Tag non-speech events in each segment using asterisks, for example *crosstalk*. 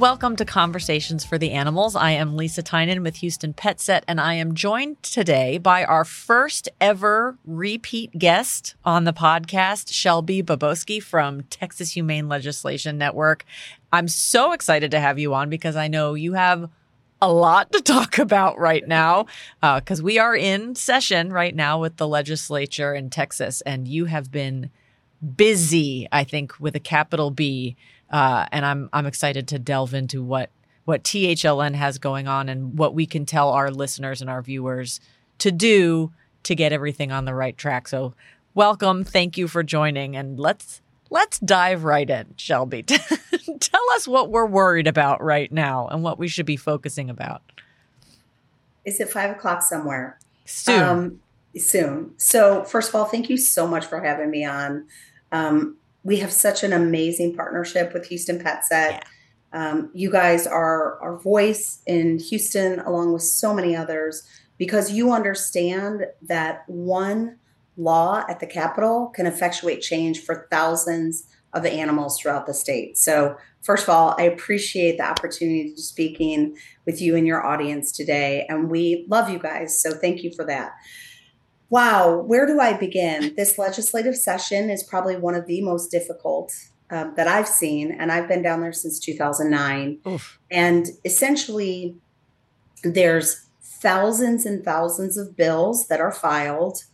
Welcome to Conversations for the Animals. I am Lisa Tynan with Houston Pet Set, and I am joined today by our first ever repeat guest on the podcast, Shelby Bobosky from Texas Humane Legislation Network. I'm so excited to have you on because I know you have a lot to *laughs* talk about right now because uh, we are in session right now with the legislature in Texas, and you have been busy, I think, with a capital B uh, and I'm I'm excited to delve into what what THLN has going on and what we can tell our listeners and our viewers to do to get everything on the right track. So, welcome, thank you for joining, and let's let's dive right in, Shelby. *laughs* tell us what we're worried about right now and what we should be focusing about. Is it five o'clock somewhere? Soon. Um, soon. So, first of all, thank you so much for having me on. Um, we have such an amazing partnership with Houston PetSet. Yeah. Um, you guys are our voice in Houston, along with so many others, because you understand that one law at the Capitol can effectuate change for thousands of animals throughout the state. So, first of all, I appreciate the opportunity to speaking with you and your audience today, and we love you guys. So, thank you for that. Wow, where do I begin? This legislative session is probably one of the most difficult um, that I've seen, and I've been down there since 2009. Oof. And essentially, there's thousands and thousands of bills that are filed,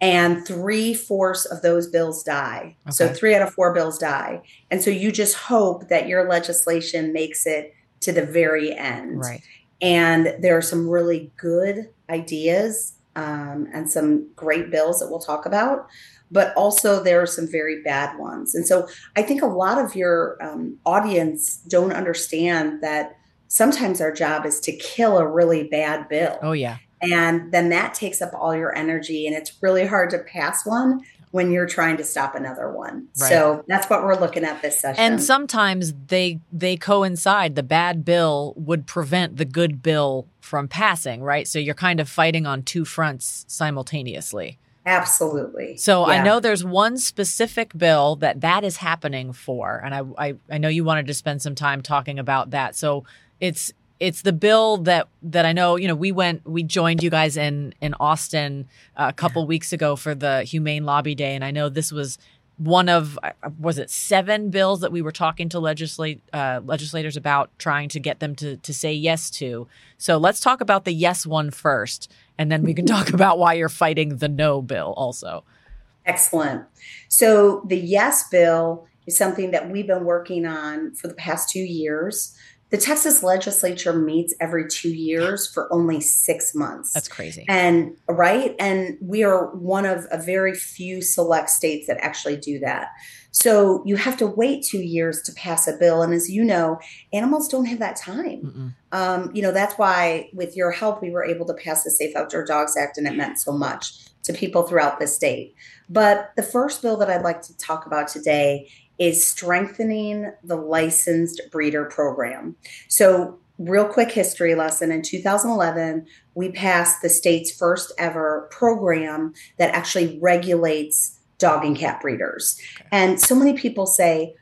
and three fourths of those bills die. Okay. So, three out of four bills die. And so, you just hope that your legislation makes it to the very end. Right. And there are some really good ideas um, and some great bills that we'll talk about. But also, there are some very bad ones. And so, I think a lot of your um, audience don't understand that sometimes our job is to kill a really bad bill. Oh, yeah. And then that takes up all your energy, and it's really hard to pass one when you're trying to stop another one. Right. So that's what we're looking at this session. And sometimes they they coincide. The bad bill would prevent the good bill from passing, right? So you're kind of fighting on two fronts simultaneously. Absolutely. So yeah. I know there's one specific bill that that is happening for, and I, I I know you wanted to spend some time talking about that. So it's it's the bill that that I know. You know, we went, we joined you guys in in Austin uh, a couple weeks ago for the Humane Lobby Day, and I know this was one of uh, was it seven bills that we were talking to legislate uh, legislators about trying to get them to to say yes to. So let's talk about the yes one first, and then we can talk *laughs* about why you're fighting the no bill also. Excellent. So the yes bill is something that we've been working on for the past two years. The Texas legislature meets every two years for only six months. That's crazy. And right. And we are one of a very few select states that actually do that. So you have to wait two years to pass a bill. And as you know, animals don't have that time. Um, you know, that's why with your help, we were able to pass the Safe Outdoor Dogs Act, and it meant so much to people throughout the state. But the first bill that I'd like to talk about today is strengthening the licensed breeder program. So, real quick history lesson in 2011, we passed the state's first ever program that actually regulates dog and cat breeders. Okay. And so many people say,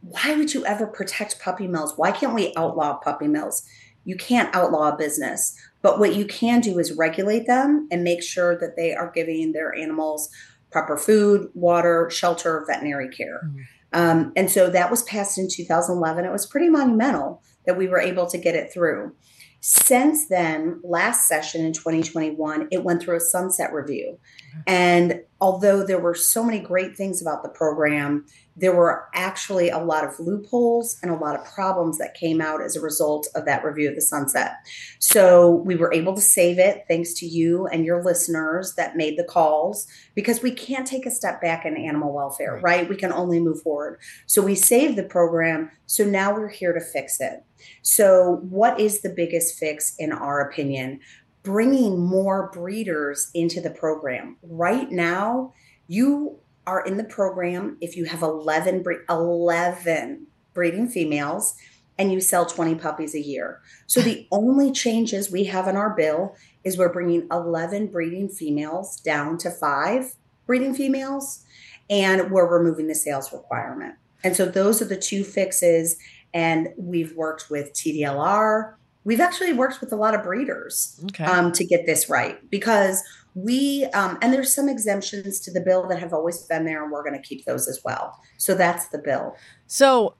why would you ever protect puppy mills? Why can't we outlaw puppy mills? You can't outlaw a business, but what you can do is regulate them and make sure that they are giving their animals proper food, water, shelter, veterinary care. Mm-hmm. Um, and so that was passed in 2011. It was pretty monumental that we were able to get it through. Since then, last session in 2021, it went through a sunset review. And although there were so many great things about the program, there were actually a lot of loopholes and a lot of problems that came out as a result of that review of the sunset. So we were able to save it thanks to you and your listeners that made the calls because we can't take a step back in animal welfare, right? We can only move forward. So we saved the program. So now we're here to fix it. So, what is the biggest fix in our opinion? bringing more breeders into the program. Right now, you are in the program if you have 11, 11 breeding females and you sell 20 puppies a year. So the *laughs* only changes we have in our bill is we're bringing 11 breeding females down to five breeding females and we're removing the sales requirement. And so those are the two fixes and we've worked with TDLR. We've actually worked with a lot of breeders Okay. um, to get this right because we um, and there's some exemptions to the bill that have always been there, and we're going to keep those as well. So that's the bill. So,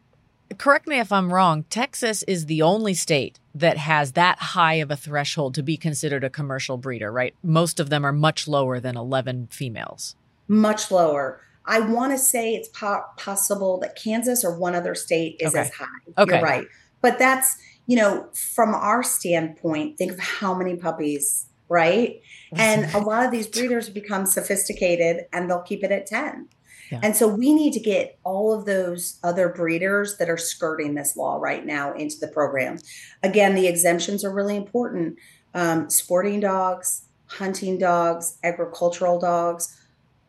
correct me if I'm wrong. Texas is the only state that has that high of a threshold to be considered a commercial breeder, right? Most of them are much lower than 11 females. Much lower. I want to say it's po- possible that Kansas or one other state is Okay. as high. Okay. You're right. But that's, you know, from our standpoint, think of how many puppies, right? *laughs* And a lot of these breeders become sophisticated and they'll keep it at 10. Yeah. And so we need to get all of those other breeders that are skirting this law right now into the program. Again, the exemptions are really important. Um, sporting dogs, hunting dogs, agricultural dogs.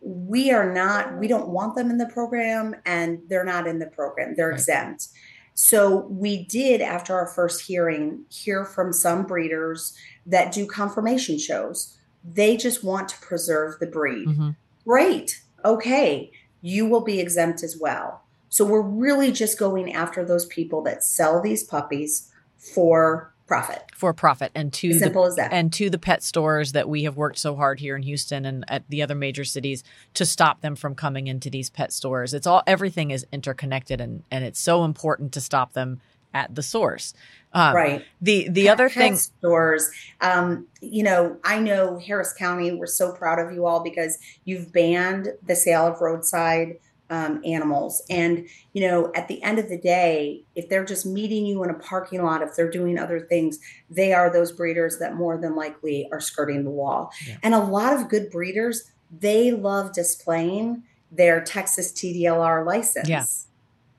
We are not, we don't want them in the program and they're not in the program. They're Right. exempt. So we did, after our first hearing, hear from some breeders that do conformation shows. They just want to preserve the breed. Mhm. Great. Okay. You will be exempt as well. So we're really just going after those people that sell these puppies for profit. For profit and to As the simple as that. and to the pet stores that we have worked so hard here in Houston and at the other major cities to stop them from coming into these pet stores. It's all everything is interconnected and and it's so important to stop them at the source. Um, right. The the other pet thing stores um, you know i know harris county we're so proud of you all because you've banned the sale of roadside um, animals and you know at the end of the day if they're just meeting you in a parking lot if they're doing other things they are those breeders that more than likely are skirting the law Yeah. and a lot of good breeders they love displaying their texas tdlr license Yeah.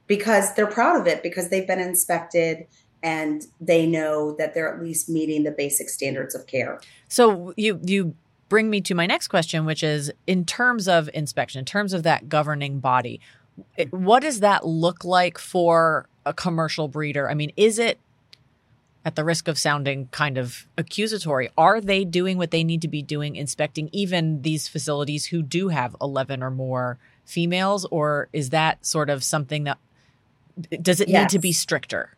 because they're proud of it because they've been inspected and they know that they're at least meeting the basic standards of care. So you you bring me to my next question, which is in terms of inspection, in terms of that governing body, it- what does that look like for a commercial breeder? I mean, is it at the risk of sounding kind of accusatory, are they doing what they need to be doing, inspecting even these facilities who do have 11 or more females? Or is that sort of something that does it need to be stricter?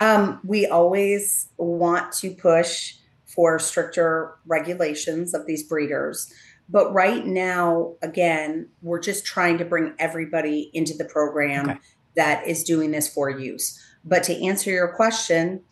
Um, we always want to push for stricter regulations of these breeders. But right now, again, we're just trying to bring everybody into the program Okay. that is doing this for use. But to answer your question,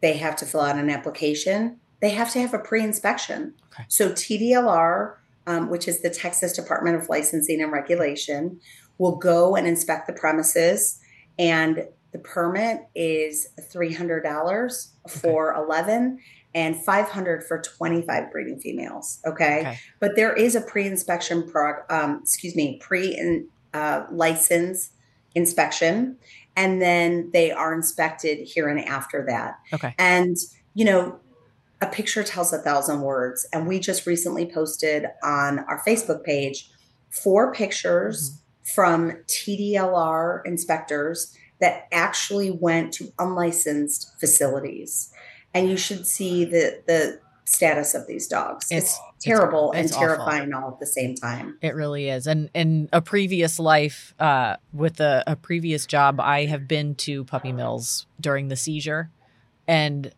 they have to fill out an application. They have to have a pre inspection. Okay. So, TDLR, um, which is the Texas Department of Licensing and Regulation, will go and inspect the premises. And the permit is $300 for 11 and 500 for 25 breeding females. Okay. Okay. But there is a pre inspection, prog- um, excuse me, pre uh, license inspection. And then they are inspected here and after that. Okay. And, you know, a picture tells a thousand words. And we just recently posted on our Facebook page four pictures from TDLR inspectors that actually went to unlicensed facilities. And you should see the the status of these dogs. It's, It's- terrible it's and awful. terrifying all at the same time. It really is. And in a previous life, uh, with a, a previous job, I have been to puppy mills during the seizure, and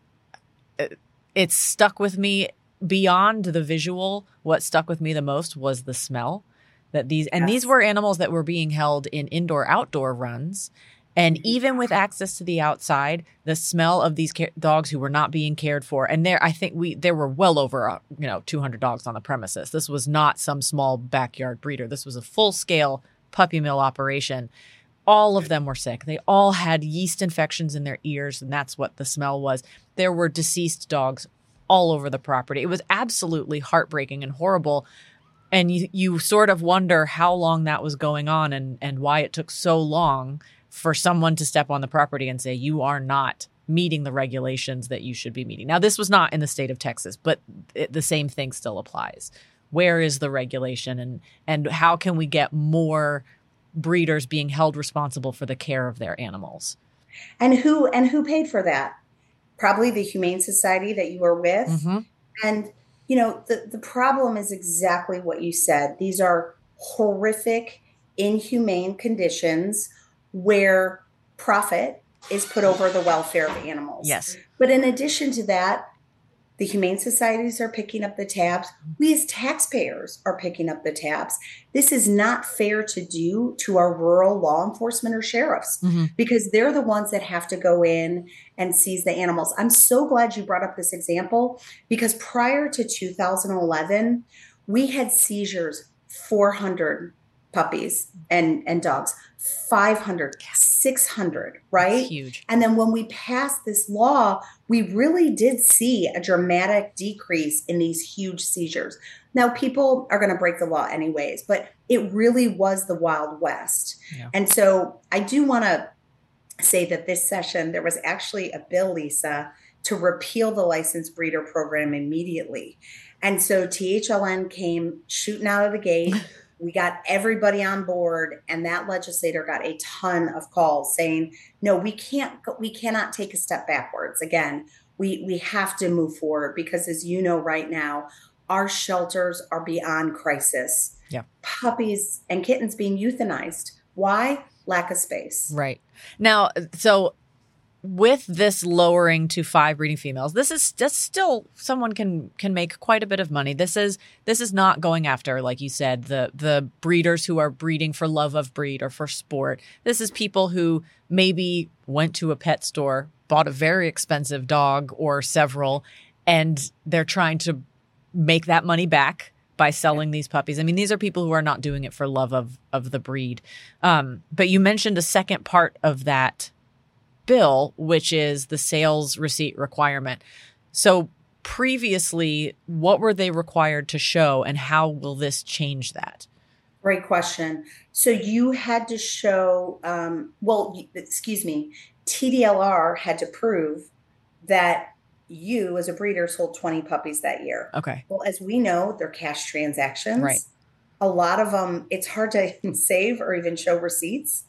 it, it's stuck with me beyond the visual. What stuck with me the most was the smell. That these and these were animals that were being held in indoor outdoor runs. And even with access to the outside, the smell of these dogs who were not being cared for, and there, I think we there were well over uh, you know 200 dogs on the premises. This was not some small backyard breeder. This was a full scale puppy mill operation. All of them were sick. They all had yeast infections in their ears, and that's what the smell was. There were deceased dogs all over the property. It was absolutely heartbreaking and horrible. And you, you sort of wonder how long that was going on and, and why it took so long for someone to step on the property and say, you are not meeting the regulations that you should be meeting. Now, this was not in the state of Texas, but it, the same thing still applies. Where is the regulation and, and how can we get more breeders being held responsible for the care of their animals? And who and who paid for that? Probably the Humane Society that you were with. Mm-hmm. And you know, the, the problem is exactly what you said. These are horrific, inhumane conditions where profit is put over the welfare of animals. Yes. But in addition to that, the humane societies are picking up the tabs. We as taxpayers are picking up the tabs. This is not fair to do to our rural law enforcement or sheriffs Mm-hmm. because they're the ones that have to go in and seize the animals. I'm so glad you brought up this example because prior to 2011, we had seizures 400 puppies and and dogs 500 600 right That's huge. and then when we passed this law, we really did see a dramatic decrease in these huge seizures. Now, people are going to break the law anyways, but it really was the Wild West. Yeah. And so I do want to say that this session, there was actually a bill, Lisa, to repeal the licensed breeder program immediately. And so THLN came shooting out of the gate. *laughs* we got everybody on board and that legislator got a ton of calls saying no we can't we cannot take a step backwards. Again we we have to move forward because as you know right now our shelters are beyond crisis. Yeah. puppies and kittens being euthanized. Why? Lack of space. Right. Now, so with this lowering to five breeding females, this is still someone can can make quite a bit of money. This is this is not going after, like you said, the the breeders who are breeding for love of breed or for sport. This is people who maybe went to a pet store, bought a very expensive dog or several, and they're trying to make that money back by selling these puppies. I mean, these are people who are not doing it for love of of the breed. Um, but you mentioned a second part of that bill, which is the sales receipt requirement. So previously, what were they required to show, and how will this change that? Great question. So you had to show, um, well, excuse me, TDLR had to prove that you, as a breeder, sold 20 puppies that year. Okay. Well, as we know, they're cash transactions. Right. A lot of them, it's hard to *laughs* save or even show receipts.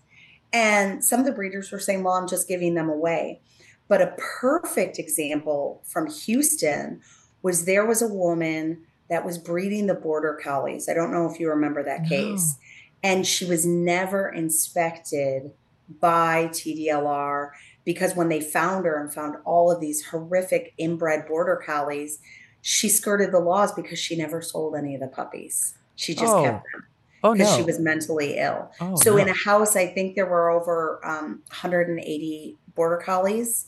And some of the breeders were saying, well, I'm just giving them away. But a perfect example from Houston was there was a woman that was breeding the border collies. I don't know if you remember that No. case. And she was never inspected by TDLR because when they found her and found all of these horrific inbred border collies, she skirted the laws because she never sold any of the puppies. She just Oh. kept them Oh because no. she was mentally ill. oh, so no. in a house, I think there were over um, 180 border collies,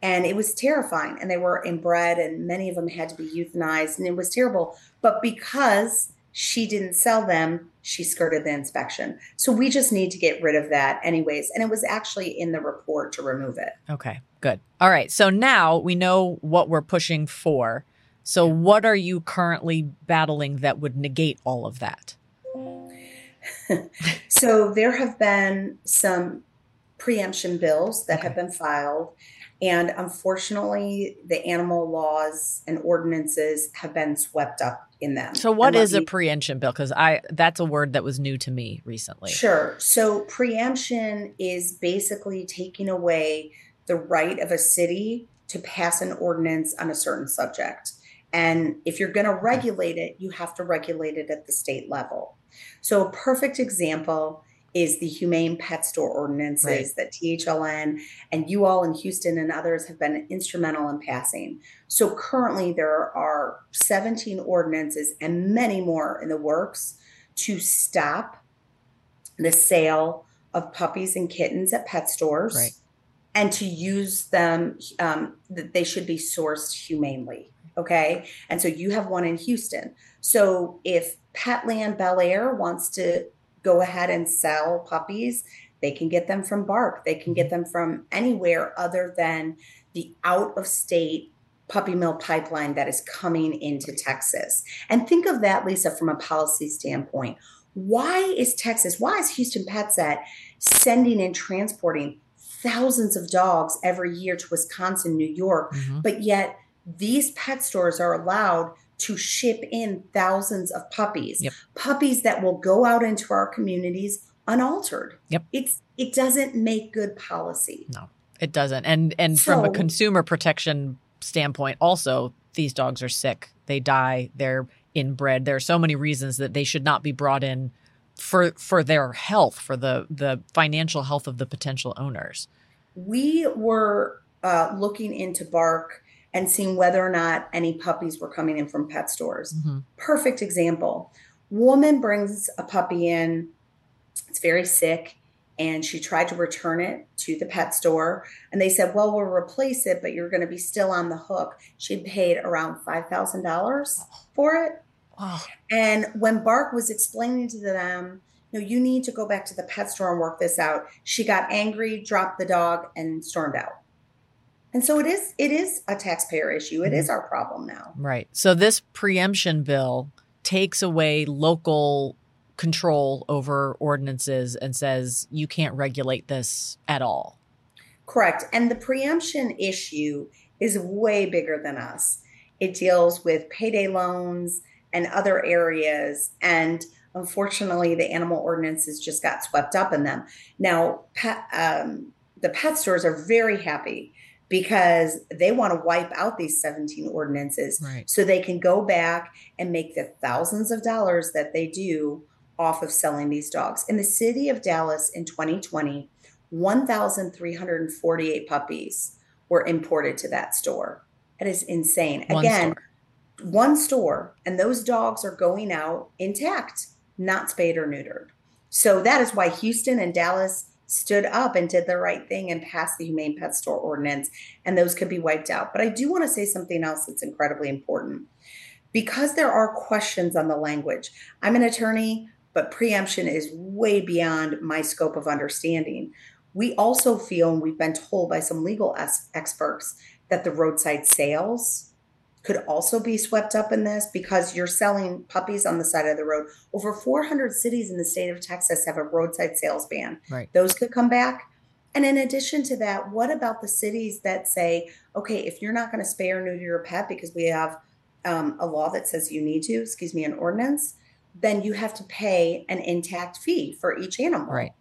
and it was terrifying. And they were inbred, and many of them had to be euthanized, and it was terrible. But because she didn't sell them, she skirted the inspection. So we just need to get rid of that, anyways. And it was actually in the report to remove it. Okay, good. All right. So now we know what we're pushing for. So what are you currently battling that would negate all of that? So there have been some preemption bills that have been filed. And unfortunately, the animal laws and ordinances have been swept up in them. So what is is a preemption bill? Because I that's a word that was new to me recently. Sure. So preemption is basically taking away the right of a city to pass an ordinance on a certain subject. And if you're going to regulate it, you have to regulate it at the state level. So a perfect example is the humane pet store ordinances Right. that THLN and you all in Houston and others have been instrumental in passing. So currently there are 17 ordinances and many more in the works to stop the sale of puppies and kittens at pet stores Right. and to use them um, that they should be sourced humanely okay? And so you have one in houston. So if petland bel air wants to go ahead and sell puppies they can get them from BARC. They can get them from anywhere other than the out of state puppy mill pipeline that is coming into texas. And think of that lisa from a policy standpoint. Why is Texas, why is Houston PetSet sending and transporting thousands of dogs every year to Wisconsin, New York, Mhm. but yet these pet stores are allowed to ship in thousands of puppies, Yep. puppies that will go out into our communities unaltered. Yep. It's it doesn't make good policy. No, it doesn't. And and from a consumer protection standpoint, also these dogs are sick. They die. They're inbred. There are so many reasons that they should not be brought in for for their health, for the the financial health of the potential owners. we were uh, looking into BARC and seeing whether or not any puppies were coming in from pet stores. Mm-hmm. Perfect example. Woman brings a puppy in, it's very sick, and she tried to return it to the pet store. And they said, Well, we'll replace it, but you're going to be still on the hook. She paid around $5,000 for it. Wow. And when BARC was explaining to them, no, you need to go back to the pet store and work this out. She got angry, dropped the dog, and stormed out. And so it is it is a taxpayer issue. It is our problem now. Right. So this preemption bill takes away local control over ordinances and says you can't regulate this at all. Correct. And the preemption issue is way bigger than us. It deals with payday loans and other areas. And unfortunately, the animal ordinances just got swept up in them. Now, pet, um, the pet stores are very happy because they want to wipe out these 17 ordinances Right. so they can go back and make the thousands of dollars that they do off of selling these dogs. In the city of Dallas in 2020, 1,348 puppies were imported to that store. That is insane. One Again, store. one store, and those dogs are going out intact, not spayed or neutered. So that is why Houston and Dallas stood up and did the right thing and passed the Humane Pet Store Ordinance, and those could be wiped out. But I do want to say something else that's incredibly important. Because there are questions on the language, I'm an attorney, but preemption is way beyond my scope of understanding. We also feel, and we've been told by some legal experts, that the roadside sales could also be swept up in this because you're selling puppies on the side of the road. Over 400 cities in the state of Texas have a roadside sales ban. Right. Those could come back. And in addition to that, what about the cities that say, okay, if you're not going to spay or neuter your pet because we have um, a law that says you need to, excuse me, an ordinance, then you have to pay an intact fee for each animal Right.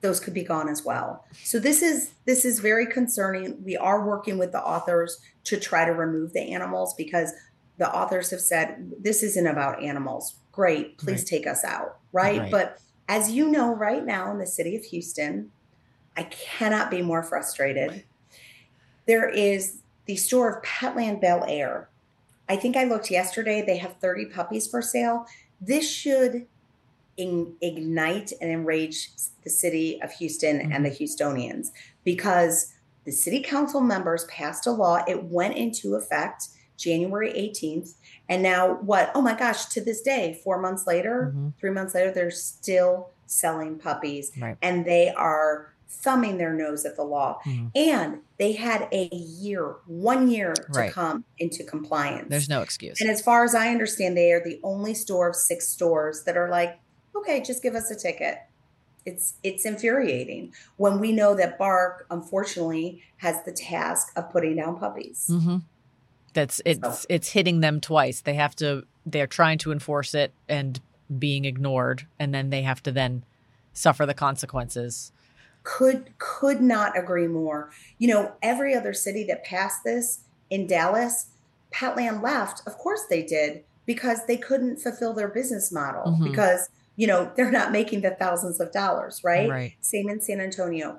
Those could be gone as well. So this is this is very concerning. We are working with the authors to try to remove the animals because the authors have said this isn't about animals. Great, please Right. take us out, right? Right. But as you know right now in the city of Houston, I cannot be more frustrated. There is the store of Petland Bel Air. I think I looked yesterday, they have 30 puppies for sale. This should in, ignite and enrage the city of Houston and the Houstonians because the city council members passed a law. It went into effect January 18th. And now, what? Oh my gosh, to this day, four months later, Mhm. three months later, they're still selling puppies Right. and they are thumbing their nose at the law. Mhm. And they had a year, one year to Right. come into compliance. There's no excuse. And as far as I understand, they are the only store of six stores that are like, okay, just give us a ticket. It's it's infuriating when we know that BARC, unfortunately, has the task of putting down puppies. hmm That's it's it's hitting them twice. They have to they're trying to enforce it and being ignored, and then they have to then suffer the consequences. Could could not agree more. You know, every other city that passed this in Dallas, Petland left. Of course they did because they couldn't fulfill their business model Mhm. because you know they're not making the thousands of dollars, right? Right. Same in San Antonio.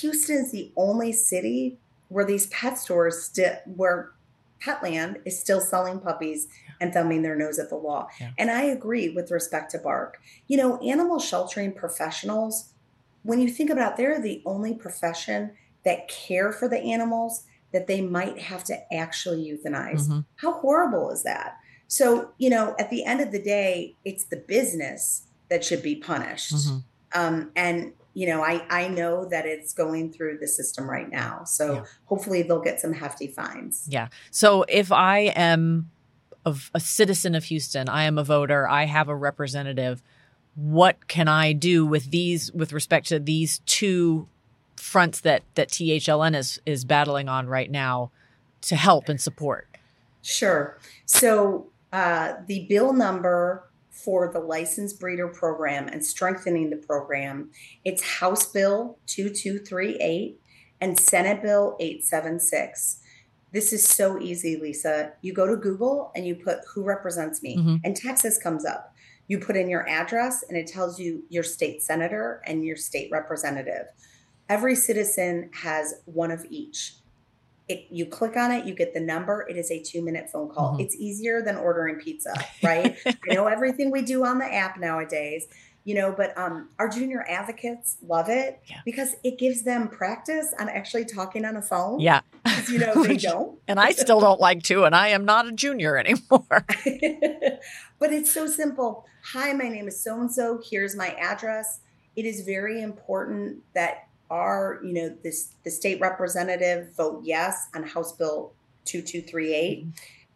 Houston's the only city where these pet stores still where Petland is still selling puppies and thumbing their nose at the law. Yeah. And I agree with respect to BARC. You know, animal sheltering professionals, when you think about it, they're the only profession that care for the animals that they might have to actually euthanize. Mhm. How horrible is that? So, you know, at the end of the day, it's the business that should be punished. Mhm. Um, and you know, I I know that it's going through the system right now. So Yeah. hopefully they'll get some hefty fines. Yeah. So if I am of a citizen of Houston, I am a voter, I have a representative, what can I do with these with respect to these two fronts that that THLN is is battling on right now to help and support? Sure. So uh, the bill number for the licensed breeder program and strengthening the program, it's House Bill 2238 and Senate Bill 876. This is so easy, Lisa. You go to Google and you put who represents me, Mhm. and Texas comes up. You put in your address and it tells you your state senator and your state representative. Every citizen has one of each. It, you click on it, you get the number. It is a two minute phone call. Mhm. It's easier than ordering pizza, right? *laughs* I know everything we do on the app nowadays, you know, but um, our junior advocates love it Yeah. because it gives them practice on actually talking on a phone. Yeah. you know, *laughs* they don't. And I still don't like to, and I am not a junior anymore. *laughs* but it's so simple. Hi, my name is so and so. Here's my address. It is very important that our, you know, this the state representative vote yes on House Bill 2238.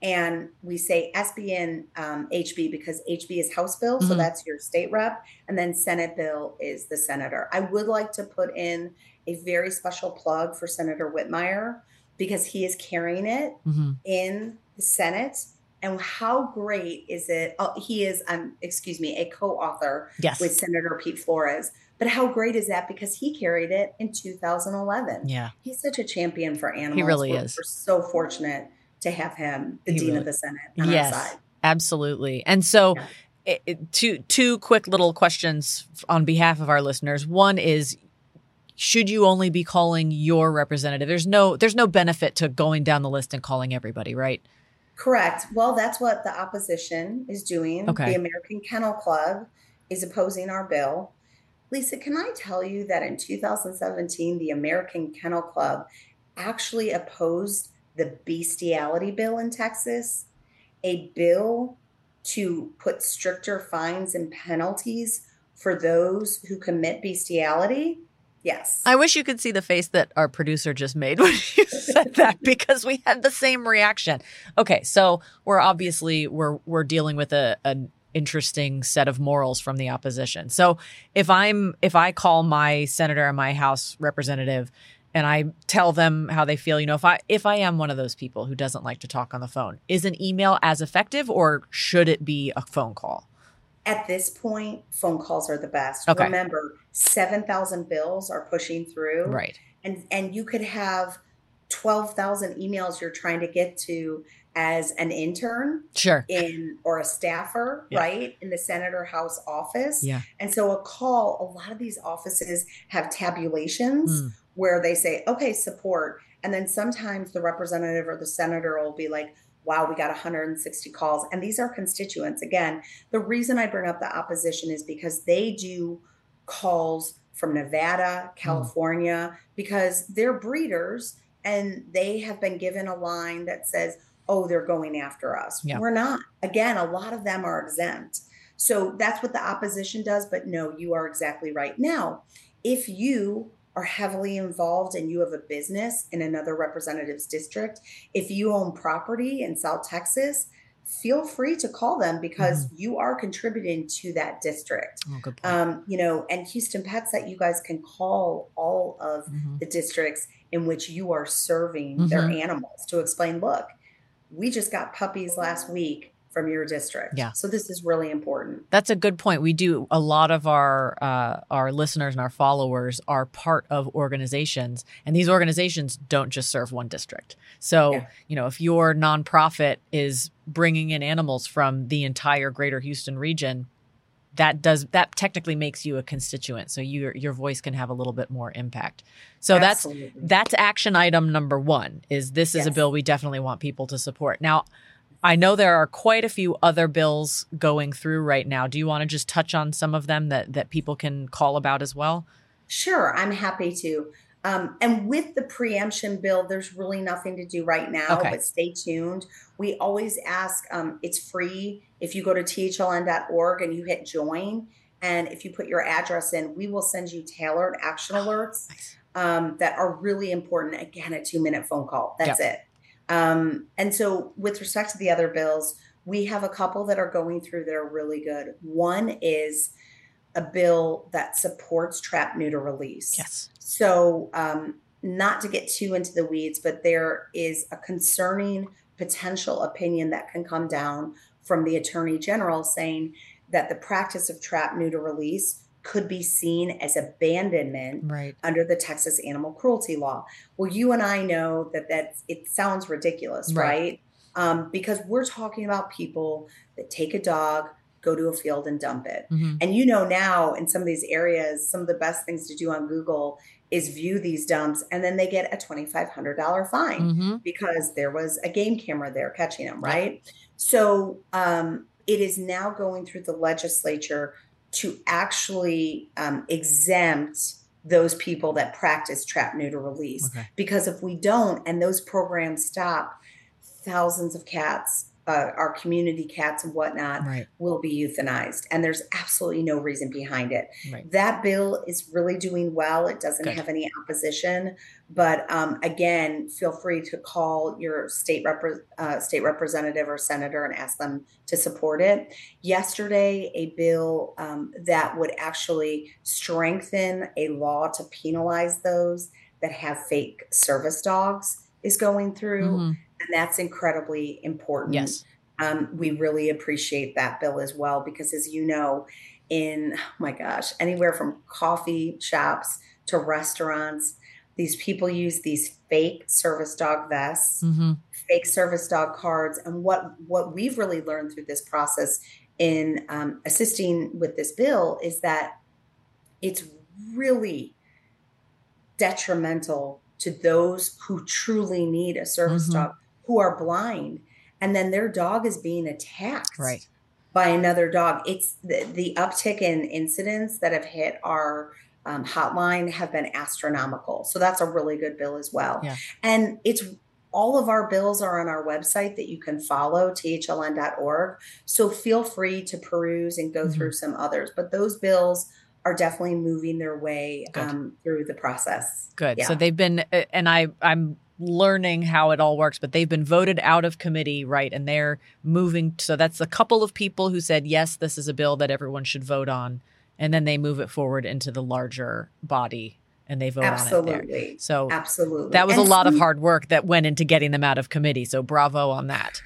And we say SBN um, HB because HB is House bill, so Mhm. that's your state rep, and then Senate bill is the senator. I would like to put in a very special plug for Senator Whitmire because he is carrying it Mhm. in the Senate. And how great is it? Oh, he is, um, excuse me, a co-author Yes. with Senator Pete Flores. But how great is that? Because he carried it in 2011. Yeah. He's such a champion for animals. He really we're, is. We're so fortunate to have him, the He dean really- of the Senate, on Yes. our side. Absolutely. And so, Yeah. it, it- two two quick little questions on behalf of our listeners. One is should you only be calling your representative? There's no there's no benefit to going down the list and calling everybody, right? Correct. Well, that's what the opposition is doing. Okay. The American Kennel Club is opposing our bill. Lisa, can I tell you that in 2017, the American Kennel Club actually opposed the bestiality bill in Texas, a bill to put stricter fines and penalties for those who commit bestiality? Yes. I wish you could see the face that our producer just made *laughs* when you said that because we had the same reaction. Okay, so we're obviously we're we're dealing with a an interesting set of morals from the opposition. So if I'm if I call my senator and my house representative and I tell them how they feel, you know, if I if I am one of those people who doesn't like to talk on the phone, is an email as effective or should it be a phone call? At this point, phone calls are the best. Okay. Remember, 7,000 bills are pushing through. Right. And and you could have 12,000 emails you're trying to get to as an intern Sure. in or a staffer, Yeah. right? In the senator house office. Yeah. And so a call, a lot of these offices have tabulations Mm. where they say, okay, support. And then sometimes the representative or the senator will be like, wow, we got 160 calls. And these are constituents. Again, the reason I bring up the opposition is because they do calls from Nevada, California, because they're breeders and they have been given a line that says, oh, they're going after us. Yeah. We're not. Again, a lot of them are exempt. So that's what the opposition does. But no, you are exactly right. Now, if you are heavily involved and you have a business in another representative's district, if you own property in South Texas, feel free to call them because you are contributing to that district. Oh. Um, you know, and Houston PetSet you guys can call all of Mhm. the districts in which you are serving their Mhm. animals to explain, look, we just got puppies last week from your district. Yeah. So this is really important. That's a good point. We do a lot of our uh, our listeners and our followers are part of organizations, and these organizations don't just serve one district. So, Yeah. you know, if your nonprofit is bringing in animals from the entire Greater Houston region, that does that technically makes you a constituent. So your your voice can have a little bit more impact. So that's Absolutely. that's action item number one is this is a bill we definitely want people to support now i know there are quite a few other bills going through right now do you want to just touch on some of them that that people can call about as well Sure, I'm happy to. Um, and with the preemption bill, there's really nothing to do right now, Okay. but stay tuned. We always ask, um, it's free. If you go to thln.org and you hit join, and if you put your address in, we will send you tailored action alerts nice. um, that are really important. Again, a two minute phone call. That's it. Um, and so, with respect to the other bills, we have a couple that are going through that are really good. One is a bill that supports trap neuter release. yes So, um, not to get too into the weeds, but there is a concerning potential opinion that can come down from the attorney general saying that the practice of trap neuter release could be seen as abandonment right under the Texas animal cruelty law. Well, you and I know that that's it sounds ridiculous, Right. right? Um, because we're talking about people that take a dog, go to a field and dump it. Mhm. And you know now in some of these areas, some of the best things to do on Google is view these dumps and then they get a $2,500 fine Mm-hmm. because there was a game camera there catching them, right? So um, it is now going through the legislature to actually um, exempt those people that practice trap, neuter, release. Okay. Because if we don't and those programs stop, thousands of cats, uh, our community cats and whatnot, Right. will be euthanized. And there's absolutely no reason behind it. Right. That bill is really doing well. It doesn't Good. have any opposition. But um, again, feel free to call your state repre- uh, state representative or senator and ask them to support it. Yesterday, a bill um, that would actually strengthen a law to penalize those that have fake service dogs is going through, Mhm. And that's incredibly important Yes. um, we really appreciate that bill as well because as you know in oh my gosh anywhere from coffee shops to restaurants these people use these fake service dog vests Mm-hmm. fake service dog cards and what what we've really learned through this process in um, assisting with this bill is that it's really detrimental to those who truly need a service Mhm. dog who are blind and then their dog is being attacked Right. by another dog it's the, the uptick in incidents that have hit our um, hotline have been astronomical so that's a really good bill as well Yeah. and it's all of our bills are on our website that you can follow thln.org so feel free to peruse and go Mhm. through some others but those bills are definitely moving their way um, through the process Good. Yeah. So they've been, uh, and I, I'm learning how it all works, but they've been voted out of committee, right? And they're moving. So that's a couple of people who said, yes, this is a bill that everyone should vote on. And then they move it forward into the larger body and they vote on it there. absolutely So absolutely that was And a lot of hard work that went into getting them out of committee. So bravo on that.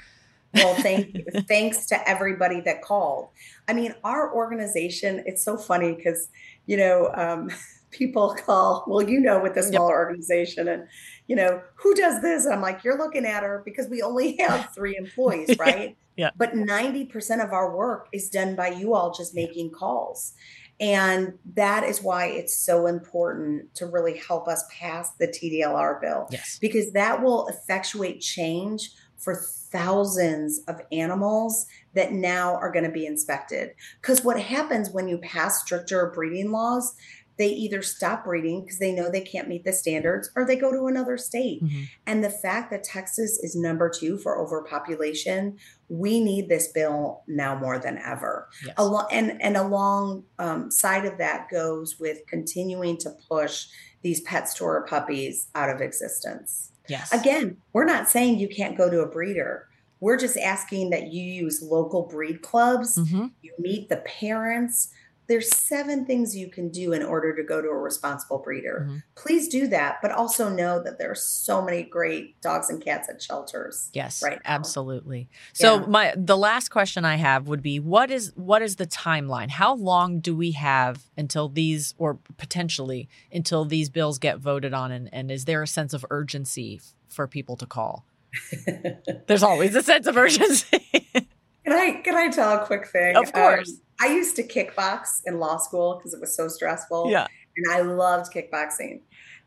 Well, *laughs* thank you. thanks to everybody that called. I mean, our organization, it's so funny because, you know, um, *laughs* people call, well, you know, with the Yep. smaller organization and, you know, who does this? And I'm like, you're looking at her because we only *laughs* have three employees, *laughs* right? Yeah. But 90% of our work is done by you all just making calls. And that is why it's so important to really help us pass the TDLR bill Yes. because that will effectuate change for thousands of animals that now are going to be inspected. Because what happens when you pass stricter breeding laws, they either stop breeding because they know they can't meet the standards or they go to another state. Mhm. And the fact that Texas is number two for overpopulation, we need this bill now more than ever. Yes. Alo- and and along um, side of that goes with continuing to push these pet store puppies out of existence. Yes. Again, we're not saying you can't go to a breeder. We're just asking that you use local breed clubs. hmm You meet the parents. There's seven things you can do in order to go to a responsible breeder. Mhm. Please do that, but also know that there are so many great dogs and cats at shelters. Yes, right now. absolutely. So Yeah. my the last question I have would be what is what is the timeline? How long do we have until these or potentially until these bills get voted on and, and is there a sense of urgency for people to call? *laughs* There's always a sense of urgency. *laughs* Can I can I tell a quick thing? Of course. Um, I used to kickbox in law school because it was so stressful. yeah. And I loved kickboxing.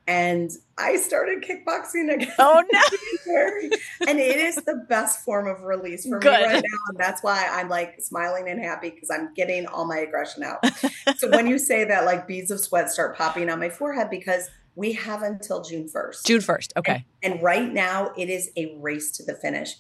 And I started kickboxing again. Oh *laughs* no. And it is the best form of release for Good. me right now. And that's why I'm like smiling and happy because I'm getting all my aggression out. *laughs* so when you say that, like beads of sweat start popping on my forehead because we have until June 1st. June 1st. Okay. And right now, it is a race to the finish.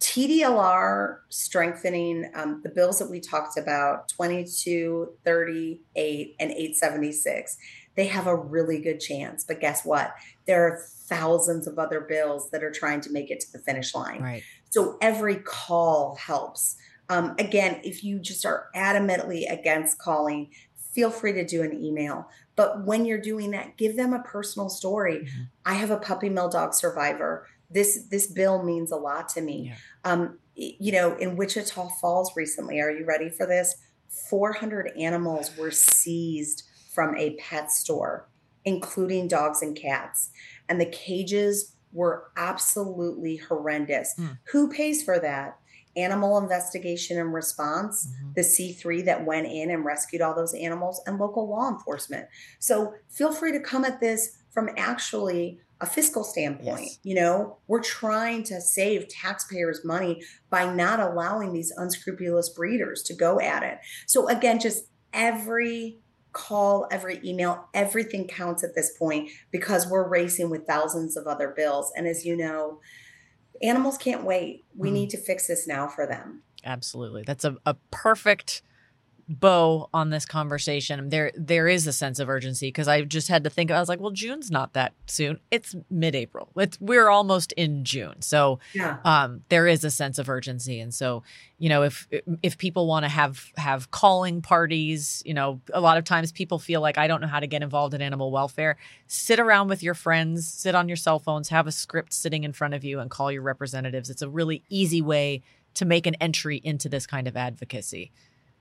TDLR strengthening um, the bills that we talked about 22, 38, and 876. They have a really good chance. But guess what? There are thousands of other bills that are trying to make it to the finish line. Right. So every call helps. Um, again, if you just are adamantly against calling, feel free to do an email. But when you're doing that, give them a personal story. Mhm. I have a puppy mill dog survivor. This this bill means a lot to me. Yeah. Um, you know, in Wichita Falls recently, are you ready for this? 400 animals were seized from a pet store, including dogs and cats. And the cages were absolutely horrendous. Mm. Who pays for that? animal investigation and response, mm-hmm. the C3 that went in and rescued all those animals, and local law enforcement. So feel free to come at this from actually a fiscal standpoint. Yes. You know, we're trying to save taxpayers' money by not allowing these unscrupulous breeders to go at it. So, again, just every call, every email, everything counts at this point because we're racing with thousands of other bills. And as you know, animals can't wait. We mm. need to fix this now for them. Absolutely. That's a, a perfect bow on this conversation. There there is a sense of urgency because I just had to think I was like, well, June's not that soon. It's mid-April. It's we're almost in June. So yeah. um there is a sense of urgency. And so, you know, if if people want to have have calling parties, you know, a lot of times people feel like I don't know how to get involved in animal welfare. Sit around with your friends, sit on your cell phones, have a script sitting in front of you and call your representatives. It's a really easy way to make an entry into this kind of advocacy.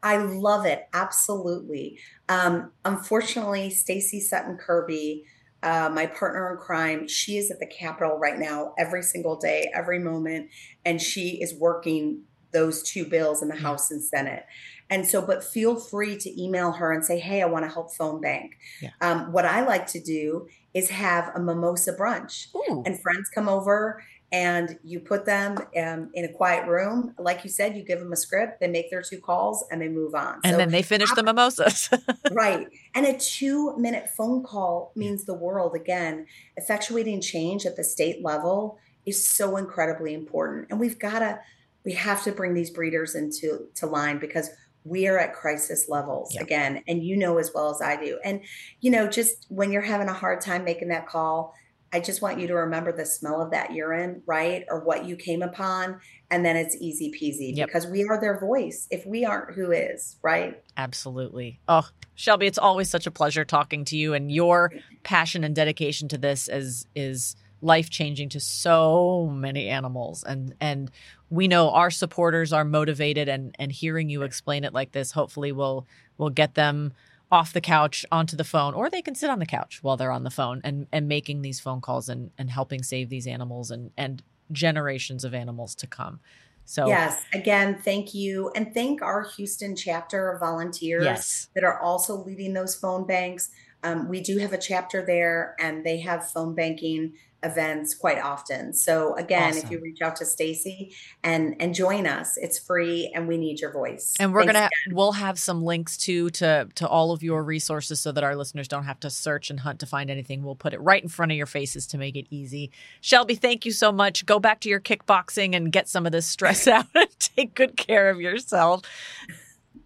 I love it. Absolutely. Um, unfortunately, Stacy Sutton Kirby, uh, my partner in crime, she is at the Capitol right now every single day, every moment, and she is working those two bills in the House and Senate. And so, but feel free to email her and say, hey, I want to help phone bank. Yeah. Um, what I like to do is have a mimosa brunch Ooh. and friends come over and you put them um, in a quiet room. Like you said, you give them a script, they make their two calls, and they move on. And so then they finish the mimosas. *laughs* right. And a two minute phone call means the world. Again, effectuating change at the state level is so incredibly important. And we've got to, we have to bring these breeders into to line because we are at crisis levels yep. again. And you know as well as I do. And, you know, just when you're having a hard time making that call, I just want you to remember the smell of that urine, right? Or what you came upon. And then it's easy peasy yep. because we are their voice. If we aren't, who is, right? Absolutely. Oh, Shelby, it's always such a pleasure talking to you. And your passion and dedication to this is, is life changing to so many animals. And, and we know our supporters are motivated and, and hearing you explain it like this, hopefully will, will get them off the couch onto the phone or they can sit on the couch while they're on the phone and and making these phone calls and and helping save these animals and and generations of animals to come. So yes again thank you. And thank our houston chapter of volunteers yes. that are also leading those phone banks. Um, we do have a chapter there and they have phone banking events quite often. So again, awesome. if you reach out to Stacy and and join us, it's free and we need your voice. And we're Thanks gonna again. we'll have some links too to to all of your resources so that our listeners don't have to search and hunt to find anything. We'll put it right in front of your faces to make it easy. Shelby, thank you so much. Go back to your kickboxing and get some of this stress *laughs* out and take good care of yourself.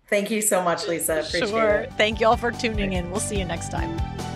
Thank you so much, Lisa. Appreciate sure. it. Thank you all for tuning in. We'll see you next time.